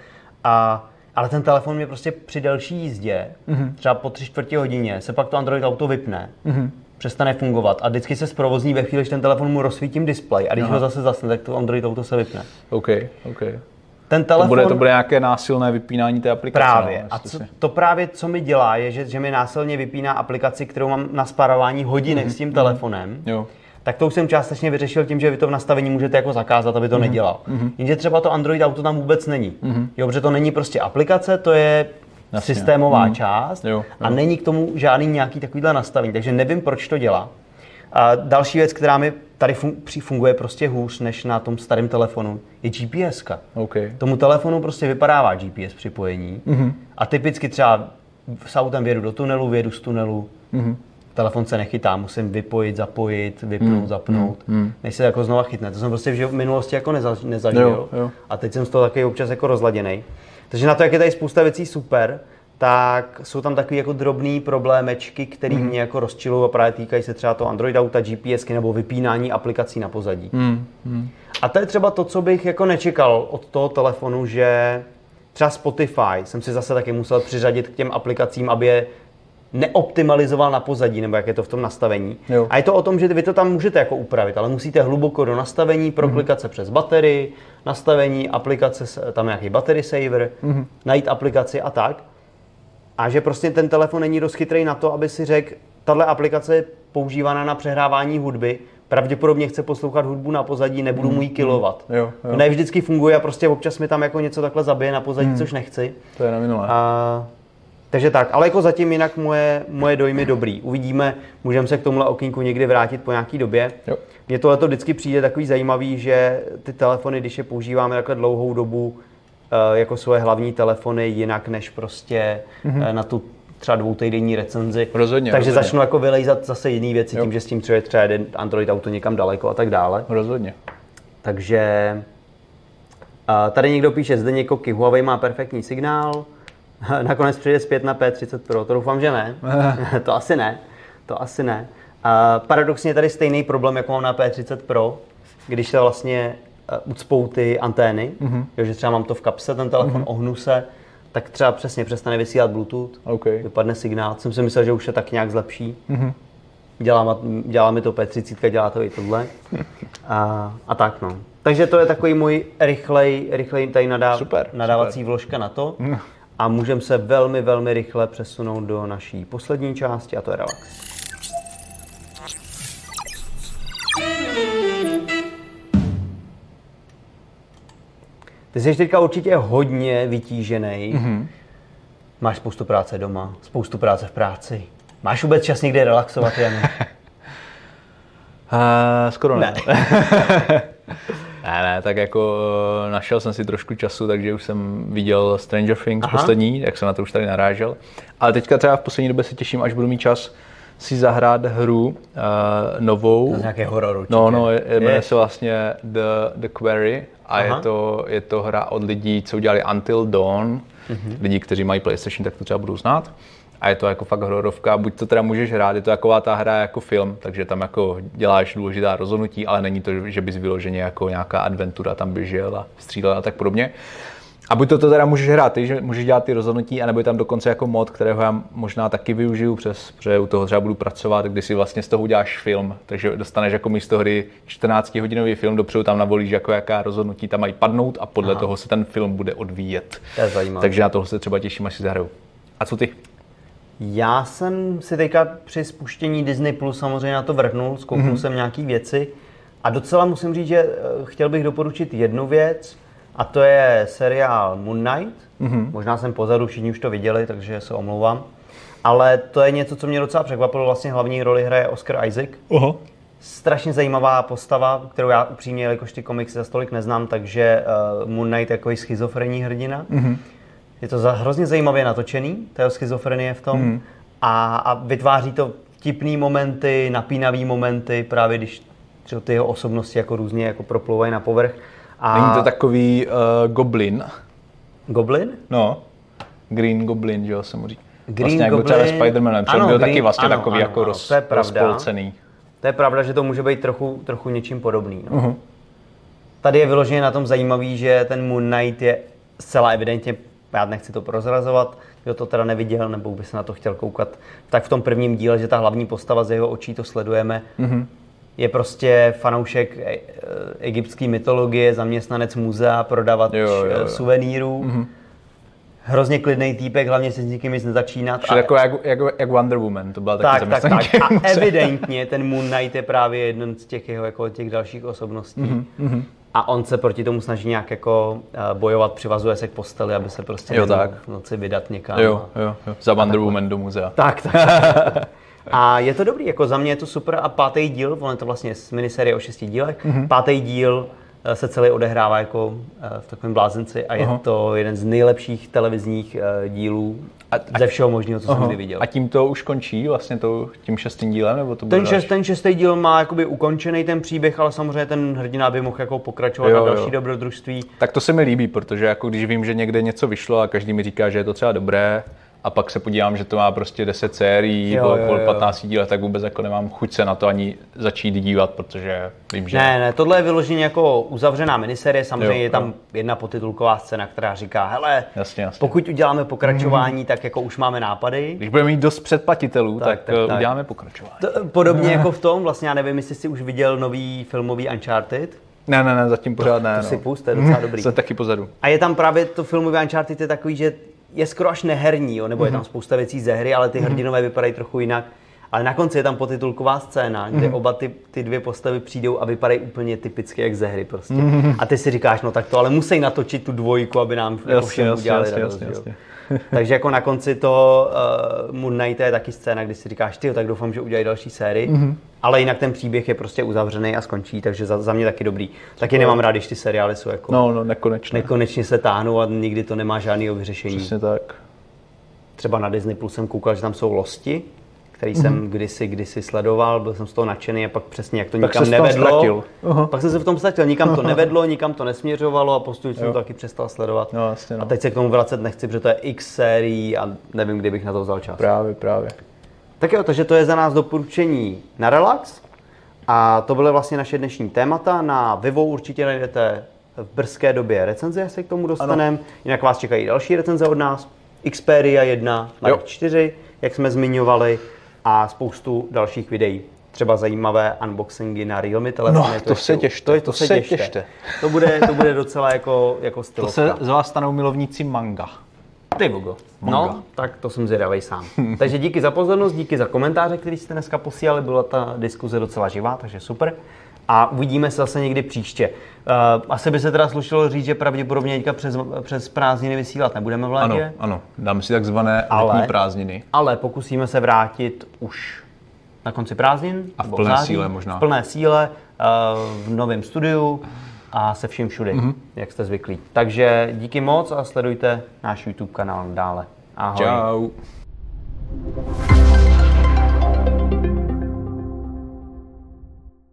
A, ale ten telefon mě prostě při delší jízdě, mm-hmm. třeba po tři čtvrtě hodině, se pak to Android Auto vypne. Mm-hmm. Přestane fungovat a vždycky se zprovozní ve chvíli, když ten telefon mu rozsvítím displej a když ho zase zasne, tak to Android Auto se vypne. OK, OK. Ten To telefon... bude, to bude nějaké násilné vypínání té aplikace. Právě. No, A co, si- to právě, co mi dělá, je, že, že mi násilně vypíná aplikaci, kterou mám na sparování hodinek s tím telefonem. Jo. Tak to už jsem částečně vyřešil tím, že vy to v nastavení můžete jako zakázat, aby to nedělal. Jenže třeba to Android Auto tam vůbec není. Jo, protože to není prostě aplikace, to je Jasně. systémová část Jo, a jo. není k tomu žádný nějaký takovýhle nastavení, takže nevím, proč to dělá. A další věc, která mi tady fun- funguje prostě hůř než na tom starém telefonu, je GPS. -ka. OK. Tomu telefonu prostě vypadává GPS připojení mm-hmm. a typicky třeba s autem vědu do tunelu, vědu z tunelu, mm-hmm. telefon se nechytá, musím vypojit, zapojit, vypnout, mm, zapnout, mm, než se jako znova chytne. To jsem prostě v minulosti jako neza, nezažil Jo, jo. a teď jsem z toho taky občas jako rozladěný. Takže na to, jak je tady spousta věcí super, tak jsou tam takový jako drobný problémečky, které mm. mě jako rozčilují a právě týkají se třeba toho Android Auta, GPSky nebo vypínání aplikací na pozadí. Hmm, hmm. A to je třeba to, co bych jako nečekal od toho telefonu, že třeba Spotify jsem si zase taky musel přiřadit k těm aplikacím, aby je neoptimalizoval na pozadí, nebo jak je to v tom nastavení. Jo. A je to o tom, že vy to tam můžete jako upravit, ale musíte hluboko do nastavení, proklikat se přes baterii, nastavení aplikace, tam nějaký battery saver, najít aplikaci a tak. A že prostě ten telefon není dost chytrý na to, aby si řekl, tahle aplikace je používaná na přehrávání hudby, pravděpodobně chce poslouchat hudbu na pozadí, nebudu mu jí kilovat. Jo, jo. To ne vždycky funguje a prostě občas mi tam jako něco takhle zabije na pozadí, což nechci. To je na minulé. A, takže tak, ale jako zatím jinak moje, moje dojmy dobrý. Uvidíme, můžeme se k tomuhle okýnku někdy vrátit po nějaký době. Jo. Mně tohle to vždycky přijde takový zajímavý, že ty telefony, když je používáme takhle dlouhou dobu, jako svoje hlavní telefony, jinak než prostě mm-hmm. na tu třeba dvoutejdenní recenzi. Rozhodně, Takže rozhodně. začnu jako vylejzat zase jiné věci, Jo. tím, že s tím třeba, třeba jede Android Auto někam daleko a tak dále. Rozhodně. Takže a tady někdo píše, zde někoky, Huawei má perfektní signál, nakonec přijde zpět na P30 Pro, to doufám, že ne. to asi ne, to asi ne. A paradoxně je tady stejný problém, jako mám na P30 Pro, když se vlastně eh, ucpou ty antény, mm-hmm. jo, že třeba mám to v kapse, ten telefon mm-hmm. ohnu se, tak třeba přesně přestane vysílat Bluetooth, OK. vypadne signál. Jsem si myslel, že už se tak nějak zlepší. Mm-hmm. Dělá, dělá mi to P30, dělá to i tohle. A, a tak no. Takže to je takový můj rychlej, rychlej tady nadáv, Super, nadávací super. vložka na to. A můžeme se velmi, velmi rychle přesunout do naší poslední části a to je relax. Ty jsi teďka určitě hodně vytížený. Mm-hmm. Máš spoustu práce doma, spoustu práce v práci. Máš vůbec čas někde relaxovat, Jan? Uh, skoro ne. Ne. ne, ne, tak jako eh, našel jsem si trošku času, takže už jsem viděl Stranger Things Aha. poslední, jak jsem na to už tady narážel. Ale teďka třeba v poslední době se těším, až budu mít čas si zahrát hru uh, novou. Z nějaké horor určitě. No, no, je, jmenuje Je. se vlastně The, The Quarry a je Aha. to, je to hra od lidí, co udělali Until Dawn. Mm-hmm. Lidi, kteří mají PlayStation, tak to třeba budou znát. A je to jako fakt hororovka, buď to teda můžeš hrát, je to taková ta hra jako film, takže tam jako děláš důležitá rozhodnutí, ale není to, že bys vyloženě jako nějaká adventura tam běžel a střílel a tak podobně. A buď to, to teda můžeš hrát ty, že můžeš dělat ty rozhodnutí, anebo je tam dokonce jako mod, kterého já možná taky využiju, přes, protože u toho třeba budu pracovat, kdy si vlastně z toho uděláš film, takže dostaneš jako místo hry 14 hodinový film, dopředu tam navolíš, jako jaká rozhodnutí tam mají padnout a podle Aha. toho se ten film bude odvíjet. To je zajímavé. Takže na toho se třeba těším, až si zahraju. A co ty? Já jsem si teďka při spuštění Disney Plus samozřejmě na to vrhnul, zkouknul Mhm. mm-hmm. jsem nějaký věci a docela musím říct, že eh, chtěl bych doporučit jednu věc a to je seriál Moon Knight. Mhm. Mm-hmm. Možná jsem pozadu, všichni už to viděli, takže se omlouvám. Ale to je něco, co mě docela překvapilo. Vlastně hlavní roli hraje Oscar Isaac. Oho. Strašně zajímavá postava, kterou já upřímně, jakož ty komiksy za stolik neznám, takže uh, Moon Knight je takový schizofrenní hrdina. Mm-hmm. Je to za, hrozně zajímavě natočený, ta jeho schizofrenie v tom. Mm-hmm. A, a vytváří to vtipný momenty, napínavý momenty, právě když ty jeho osobnosti jako různě jako proplouvají na povrch. A Není to takový uh, Goblin? Goblin? No. Green Goblin, že jo, se mu říká. Green vlastně jako třeba Goblin. Spider-Manem, Ano, byl Green- taky vlastně ano, takový ano, jako ano, roz, to je pravda. rozpolcený. To je pravda, že to může být trochu, trochu něčím podobný. No. Uh-huh. Tady je vyloženě na tom zajímavý, že ten Moon Knight je zcela evidentně, já nechci to prozrazovat, kdo to teda neviděl nebo by se na to chtěl koukat, tak v tom prvním díle, že ta hlavní postava z jeho očí to sledujeme, uh-huh. Je prostě fanoušek e- e- egyptské mytologie, zaměstnanec muzea, prodavač Jo, jo, jo. e, suvenýrů. Uh-huh. Hrozně klidný týpek, hlavně se s nikým nic nezačínat. Že jako jak, jak, jak Wonder Woman, to byla taky Tak, tak, tak. A muzea. evidentně ten Moon Knight je právě jeden z těch jeho jako těch dalších osobností. Mm-hmm. A on se proti tomu snaží nějak jako eh, bojovat, přivazuje se k posteli, aby se prostě Jo, tak. v noci vydat někam. Jo, jo, jo. Za Wonder Woman do muzea. Tak, tak. tak. A je to dobrý, jako za mě je to super a pátý díl, on je to vlastně z miniserie o šesti dílech, mm-hmm. pátý díl eh, se celý odehrává jako eh, v takovém blázenci a je Aha. to jeden z nejlepších televizních eh, dílů A- ze všeho možného, co jsem Aha. kdy viděl. A tím to už končí vlastně to, tím šestým dílem, nebo to bude Ten, šest, ten šestý díl má jakoby ukončený ten příběh, ale samozřejmě ten hrdina by mohl jako pokračovat Jo, na další jo. dobrodružství. Tak to se mi líbí, protože jako když vím, že někde něco vyšlo a každý mi říká, že je to třeba dobré, a pak se podívám, že to má prostě 10 sérií Jo, jo. 15 dílech, tak vůbec jako nemám chuť se na to ani začít dívat, protože vím, že... Ne, ne, tohle je vyloženě jako uzavřená miniserie, samozřejmě Jo, je tam jo. jedna potitulková scéna, která říká, hele, Jasně, jasně. pokud uděláme pokračování, tak jako už máme nápady. Když budeme mít dost předplatitelů, tak, Tak, tak, tak. uděláme pokračování. To, podobně jako v tom, vlastně já nevím, jestli jsi už viděl nový filmový Uncharted, Ne, ne, ne, zatím pořád ne. to no. si pust, to je docela dobrý. Jsem taky pozadu. A je tam právě to filmový Uncharted je takový, že je skoro až neherní, jo, nebo mm-hmm. je tam spousta věcí ze hry, ale ty mm-hmm. hrdinové vypadají trochu jinak. Ale na konci je tam potitulková scéna, kde mm-hmm. oba ty, ty dvě postavy přijdou a vypadají úplně typicky jak ze hry prostě. Mm-hmm. A ty si říkáš, no tak to ale musí natočit tu dvojku, aby nám jasně, jako všem jasně, udělali jasně, radost, jasně, jasně. Takže jako na konci to uh, Moon Knight je taky scéna, kdy si říkáš, ty, tak doufám, že udělají další sérii. Mm-hmm. Ale jinak ten příběh je prostě uzavřený a skončí, takže za, za mě taky dobrý. Taky nemám rád, když ty seriály jsou jako... No, no, nekonečně. Nekonečně se táhnou a nikdy to nemá žádný vyřešení. Přesně tak. Třeba na Disney Plus jsem koukal, že tam jsou losti, který mm-hmm. jsem kdysi, kdysi sledoval, byl jsem z toho nadšený a pak přesně jak to pak nikam nevedlo. Uh-huh. Pak jsem se v tom ztratil, nikam to nevedlo, nikam to nesměřovalo a postupně jsem to taky přestal sledovat. No, jasně, no. A teď se k tomu vracet nechci, protože to je x sérií a nevím, kdy bych na to vzal čas. Právě, právě. Tak jo, takže to je za nás doporučení na relax. A to byly vlastně naše dnešní témata. Na Vivo určitě najdete v brzké době recenze, se k tomu dostaneme. Jinak vás čekají další recenze od nás. Xperia 1, Mark 4, jak jsme zmiňovali a spoustu dalších videí. Třeba zajímavé unboxingy na Realme telefony. No, to, to se těšte. To, to, to se těšte. těšte. To, bude, to bude docela jako, jako stylovka. To se z vás stanou milovníci manga. Ty Google. No, tak to jsem zvědavý sám. takže díky za pozornost, díky za komentáře, který jste dneska posílali. Byla ta diskuze docela živá, takže super. A uvidíme se zase někdy příště. Uh, asi by se teda slušelo říct, že pravděpodobně teďka přes, přes prázdniny vysílat nebudeme v létě. Ano, ano, dáme si takzvané ale, letní prázdniny. Ale pokusíme se vrátit už na konci prázdnin. A v plné září, síle možná. V plné síle, uh, v novém studiu a se vším všude, mm-hmm. jak jste zvyklí. Takže díky moc a sledujte náš YouTube kanál dále. Ahoj. Ciao.